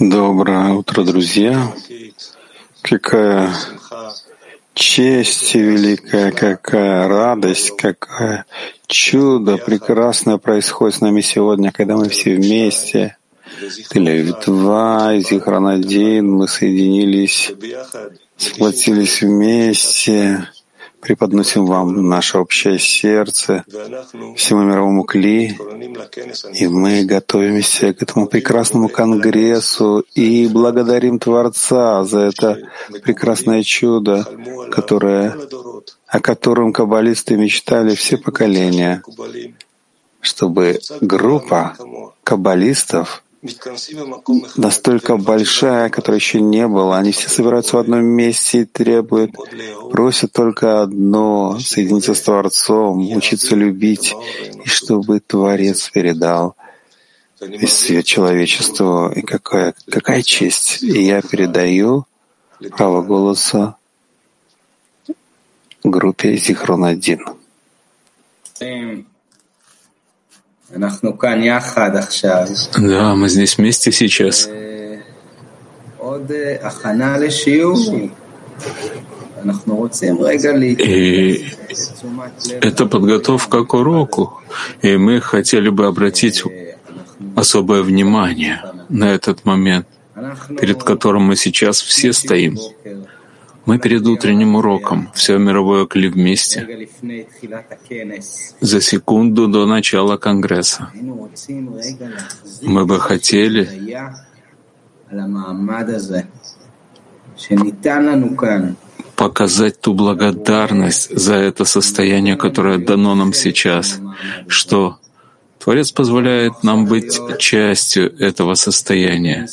Доброе утро, друзья. Какая честь великая, какая радость, какое чудо прекрасное происходит с нами сегодня, когда мы все вместе. Тель-Авив-2 и Зихранадин, мы соединились, сплотились вместе, преподносим вам наше общее сердце, всему мировому кли, и мы готовимся к этому прекрасному конгрессу и благодарим Творца за это прекрасное чудо, которое, о котором каббалисты мечтали все поколения, чтобы группа каббалистов настолько большая, которой еще не было. Они все собираются в одном месте и требуют, просят только одно — соединиться с Творцом, учиться любить, и чтобы Творец передал весь свет человечеству. И какая, какая честь! И я передаю право голоса группе Зихрон-1. Да, мы здесь вместе сейчас. И это подготовка к уроку, и мы хотели бы обратить особое внимание на этот момент, перед которым мы сейчас все стоим. Мы перед утренним уроком, все мировое кли вместе, за секунду до начала Конгресса. Мы бы хотели показать ту благодарность за это состояние, которое дано нам сейчас, что Творец позволяет нам быть частью этого состояния.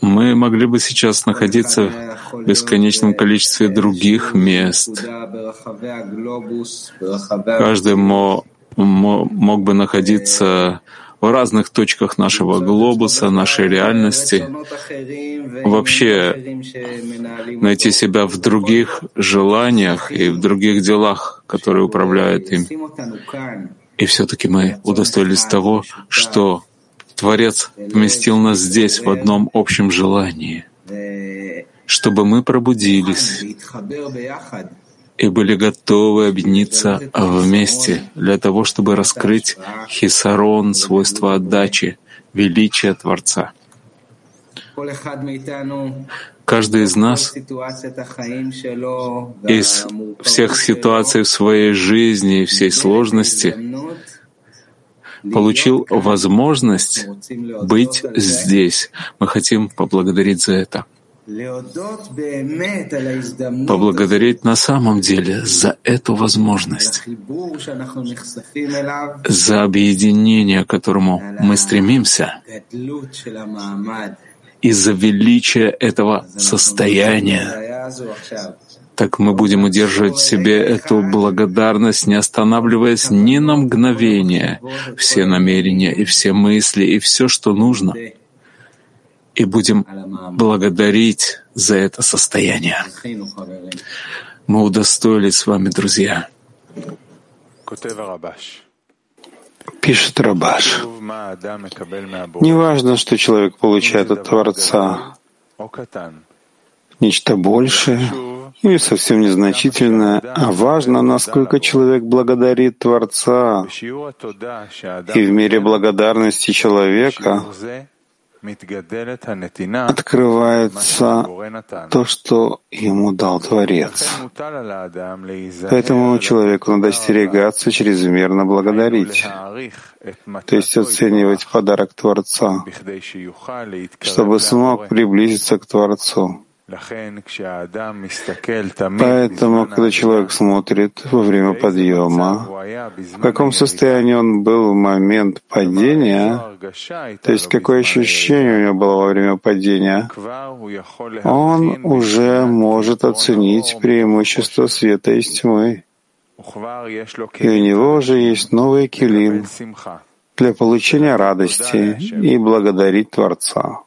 Мы могли бы сейчас находиться в бесконечном количестве других мест. Каждый мог, бы находиться в разных точках нашего глобуса, нашей реальности, вообще найти себя в других желаниях и в других делах, которые управляют им. И все-таки мы удостоились того, что Творец поместил нас здесь в одном общем желании, чтобы мы пробудились и были готовы объединиться вместе для того, чтобы раскрыть хисарон, свойства отдачи, величия Творца. Каждый из нас из всех ситуаций в своей жизни и всей сложности получил возможность быть здесь. Мы хотим поблагодарить за это. Поблагодарить на самом деле за эту возможность, за объединение, к которому мы стремимся, и за величие этого состояния так мы будем удерживать в себе эту благодарность, не останавливаясь ни на мгновение, все намерения и все мысли и все, что нужно, и будем благодарить за это состояние. Мы удостоились с вами, друзья. Пишет Рабаш. Не важно, что человек получает от Творца, нечто большее или совсем незначительное, а важно, насколько человек благодарит Творца. И в мире благодарности человека открывается то, что ему дал Творец. Поэтому человеку надо остерегаться чрезмерно благодарить, то есть оценивать подарок Творца, чтобы смог приблизиться к Творцу. Поэтому, когда человек смотрит во время подъема, в каком состоянии он был в момент падения, то есть какое ощущение у него было во время падения, он уже может оценить преимущество света и тьмы. И у него уже есть новый килим для получения радости и благодарить Творца.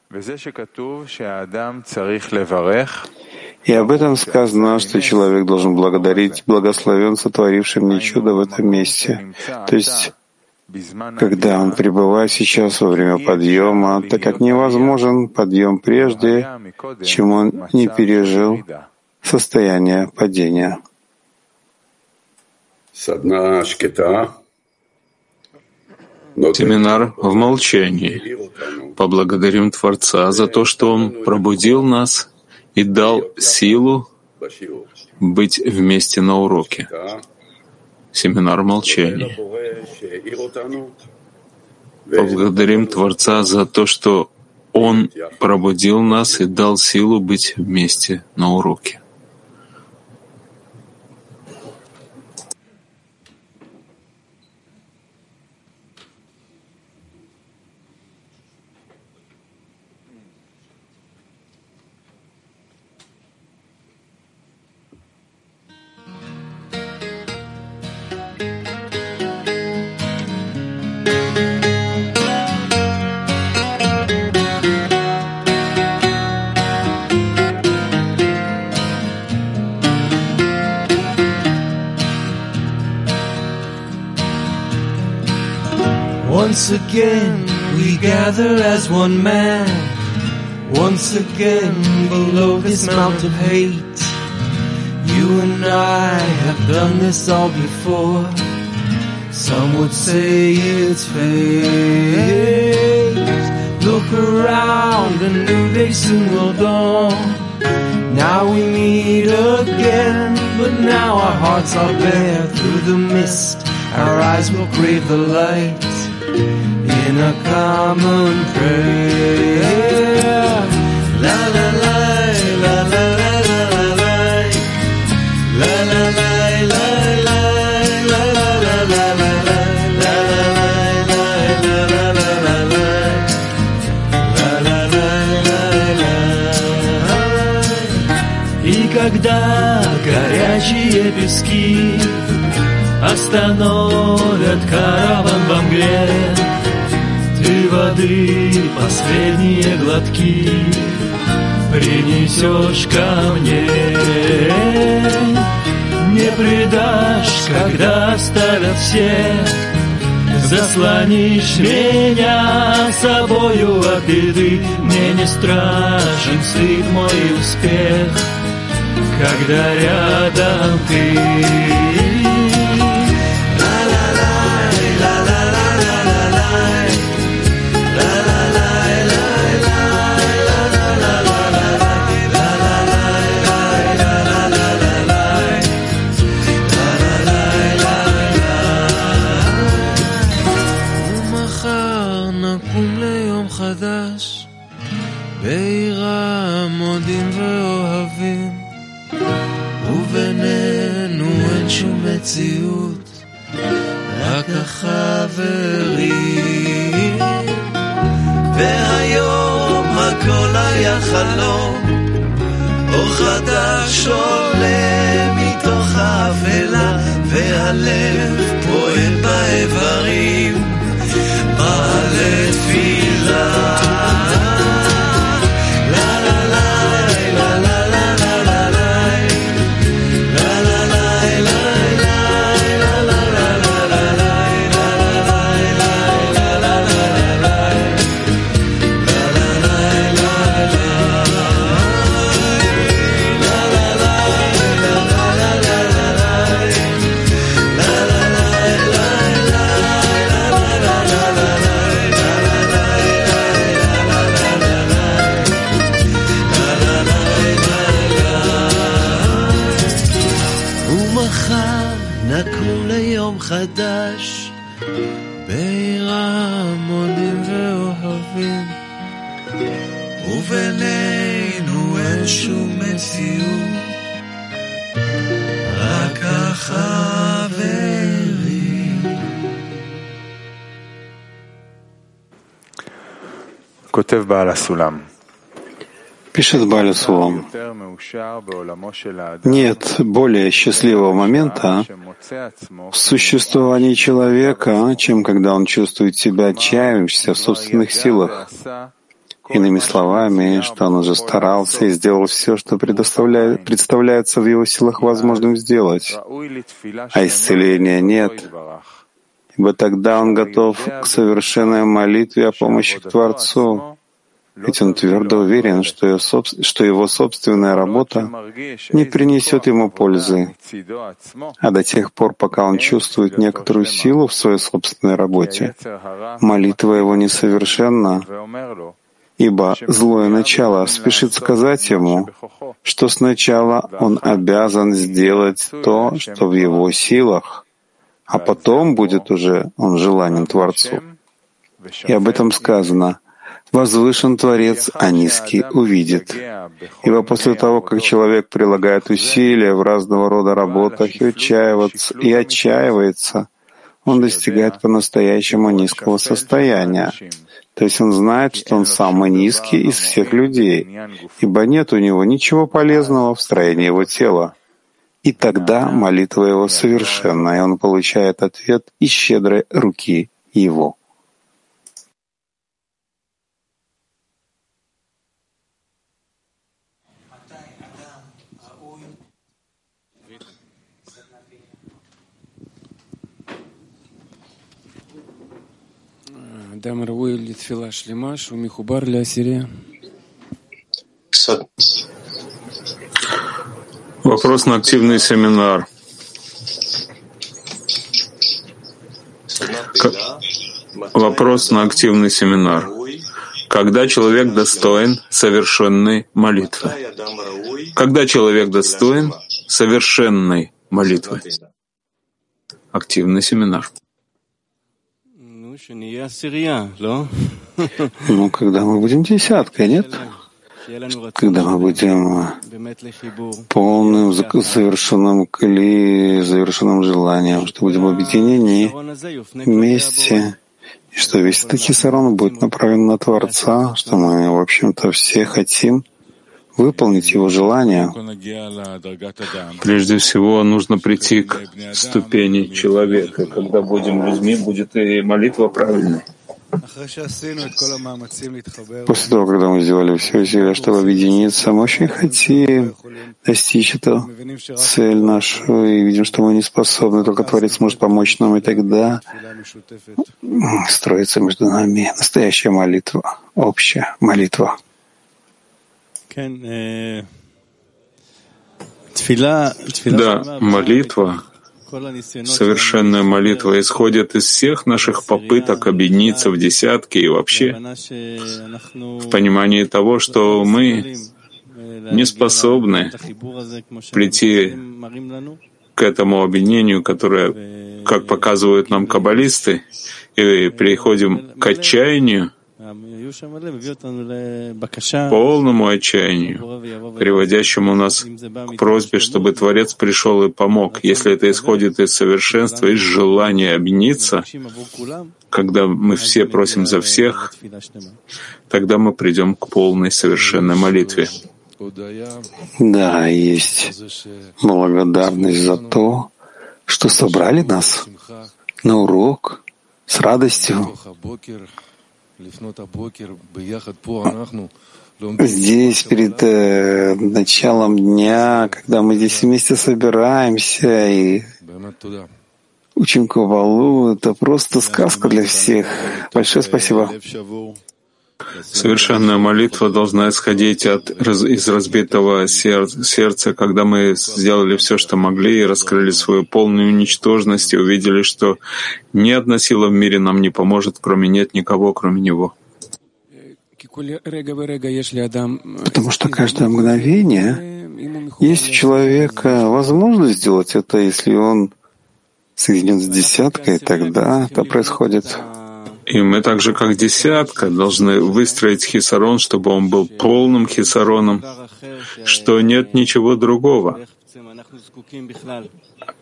И об этом сказано, что человек должен благодарить благословен сотворившим мне чудо в этом месте. То есть, когда он пребывает сейчас во время подъема, так как невозможен подъем прежде, чем он не пережил состояние падения. Семинар в молчании. Поблагодарим Творца за то, что Он пробудил нас и дал силу быть вместе на уроке. Семинар молчания. Поблагодарим Творца за то, что Он пробудил нас и дал силу быть вместе на уроке. Once again we gather as one man. Once again below this mount of hate. You and I have done this all before. Some would say it's fate. Look around, a new day soon will dawn. Now we meet again, but now our hearts are bare through the mist. Our eyes will crave the light in a common prayer. La la la la la la la la la la la la la la la la И когда горячие пески Остановят мгле Ты воды последние глотки Принесешь ко мне. Не предашь, когда оставят все. Заслонишь меня собою от беды. Мне не страшен стыд мой успех Когда рядом ты נקום ליום חדש בעירה מודים ואוהבים ובינינו אין שום מציאות רק החברים. והיום הכל היה חלום אור חדש עולה מתוך האפלה והלב פועל באיברים ובינינו אין שום מציאות רק החברים כותב בעל הסולם Пишет Балисулам. Нет более счастливого момента в существовании человека, чем когда он чувствует себя отчаявшимся в собственных силах. Иными словами, что он уже старался и сделал все, что представляется в его силах возможным сделать, а исцеления нет, ибо тогда он готов к совершенной молитве о помощи к Творцу, ведь он твердо уверен, что его собственная работа не принесет ему пользы. А до тех пор, пока он чувствует некоторую силу в своей собственной работе, молитва его несовершенна, ибо злое начало спешит сказать ему, что сначала он обязан сделать то, что в его силах, а потом будет уже он желанием Творцу. И об этом сказано — Возвышен Творец, а низкий увидит. Ибо после того, как человек прилагает усилия в разного рода работах и, отчаивается, и отчаивается, он достигает по-настоящему низкого состояния. То есть он знает, что он самый низкий из всех людей, ибо нет у него ничего полезного в строении его тела. И тогда молитва его совершенна, и он получает ответ из щедрой руки его. Вопрос на активный семинар. Вопрос на активный семинар. Когда человек достоин совершенной молитвы? Когда человек достоин совершенной молитвы? Активный семинар. Ну, когда мы будем десяткой, нет? Когда мы будем полным, завершенным кли, завершенным желанием, что будем объединены вместе, и что весь этот хисарон будет направлен на Творца, что мы, в общем-то, все хотим — выполнить его желание. Прежде всего, нужно прийти к ступени человека. Когда будем людьми, будет и молитва правильной. После того, когда мы сделали все усилия, чтобы объединиться, мы очень хотим достичь эту цель нашу, и видим, что мы не способны, только Творец может помочь нам, и тогда строится между нами настоящая молитва, общая молитва. Да, молитва, совершенная молитва исходит из всех наших попыток объединиться в десятки и вообще в понимании того, что мы не способны прийти к этому объединению, которое, как показывают нам каббалисты, и приходим к отчаянию, полному отчаянию, приводящему нас к просьбе, чтобы Творец пришел и помог. Если это исходит из совершенства, из желания объединиться, когда мы все просим за всех, тогда мы придем к полной совершенной молитве. Да, есть благодарность за то, что собрали нас на урок с радостью, Здесь, перед э, началом дня, когда мы здесь вместе собираемся и учим Кабалу, это просто сказка для всех. Большое спасибо. Совершенная молитва должна исходить от, из разбитого сердца, когда мы сделали все, что могли, и раскрыли свою полную ничтожность, и увидели, что ни одна сила в мире нам не поможет, кроме нет никого, кроме Него. Потому что каждое мгновение есть у человека возможность сделать это, если он соединен с десяткой, тогда это происходит. И мы так же, как десятка, должны выстроить хисарон, чтобы он был полным хисароном, что нет ничего другого,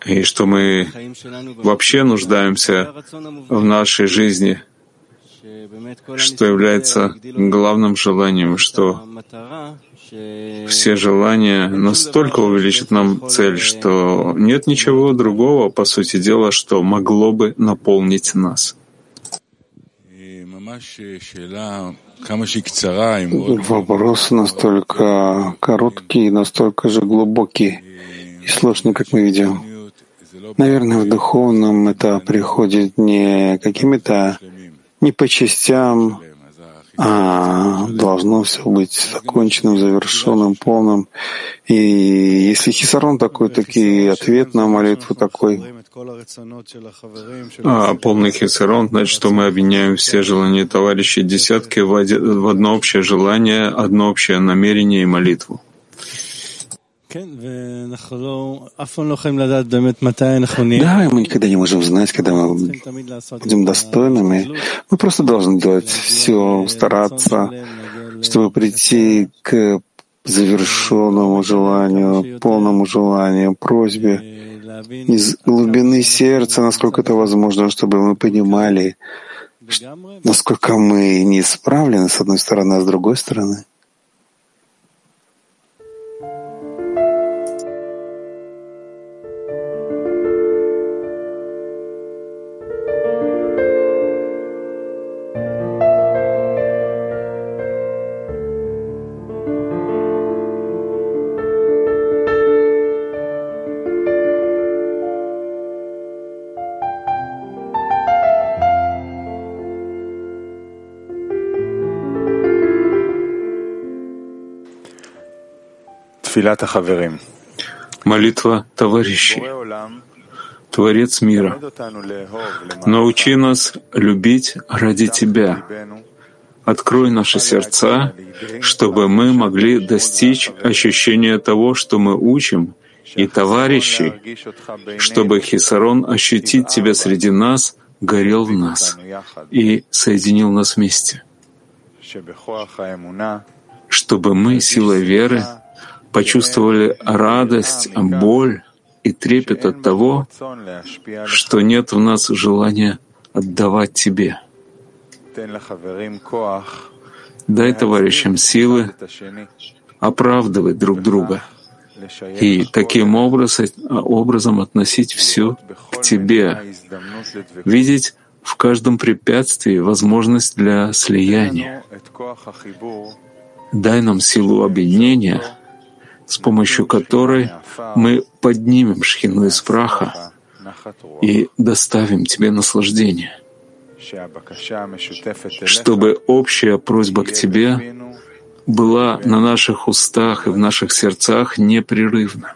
и что мы вообще нуждаемся в нашей жизни, что является главным желанием, что все желания настолько увеличат нам цель, что нет ничего другого, по сути дела, что могло бы наполнить нас. Вопрос настолько короткий, настолько же глубокий и сложный, как мы видим. Наверное, в духовном это приходит не какими-то, не по частям, а должно все быть законченным, завершенным, полным. И если хисарон такой, такие ответ на молитву такой, а полный хисарон, значит, что мы объединяем все желания товарищей десятки в одно общее желание, одно общее намерение и молитву. Да, мы никогда не можем знать, когда мы будем достойными. Мы просто должны делать все, стараться, чтобы прийти к завершенному желанию, полному желанию, просьбе. Из глубины сердца, насколько это возможно, чтобы мы понимали, насколько мы не справлены с одной стороны, а с другой стороны — Молитва товарищей. Творец мира, научи нас любить ради Тебя. Открой наши сердца, чтобы мы могли достичь ощущения того, что мы учим, и товарищей, чтобы Хисарон ощутить Тебя среди нас, горел в нас и соединил нас вместе. Чтобы мы силой веры почувствовали радость, боль и трепет от того, что нет в нас желания отдавать Тебе. Дай товарищам силы оправдывать друг друга и таким образом, образом относить все к Тебе, видеть в каждом препятствии возможность для слияния. Дай нам силу объединения — с помощью которой мы поднимем шхину из праха и доставим тебе наслаждение, чтобы общая просьба к тебе была на наших устах и в наших сердцах непрерывно.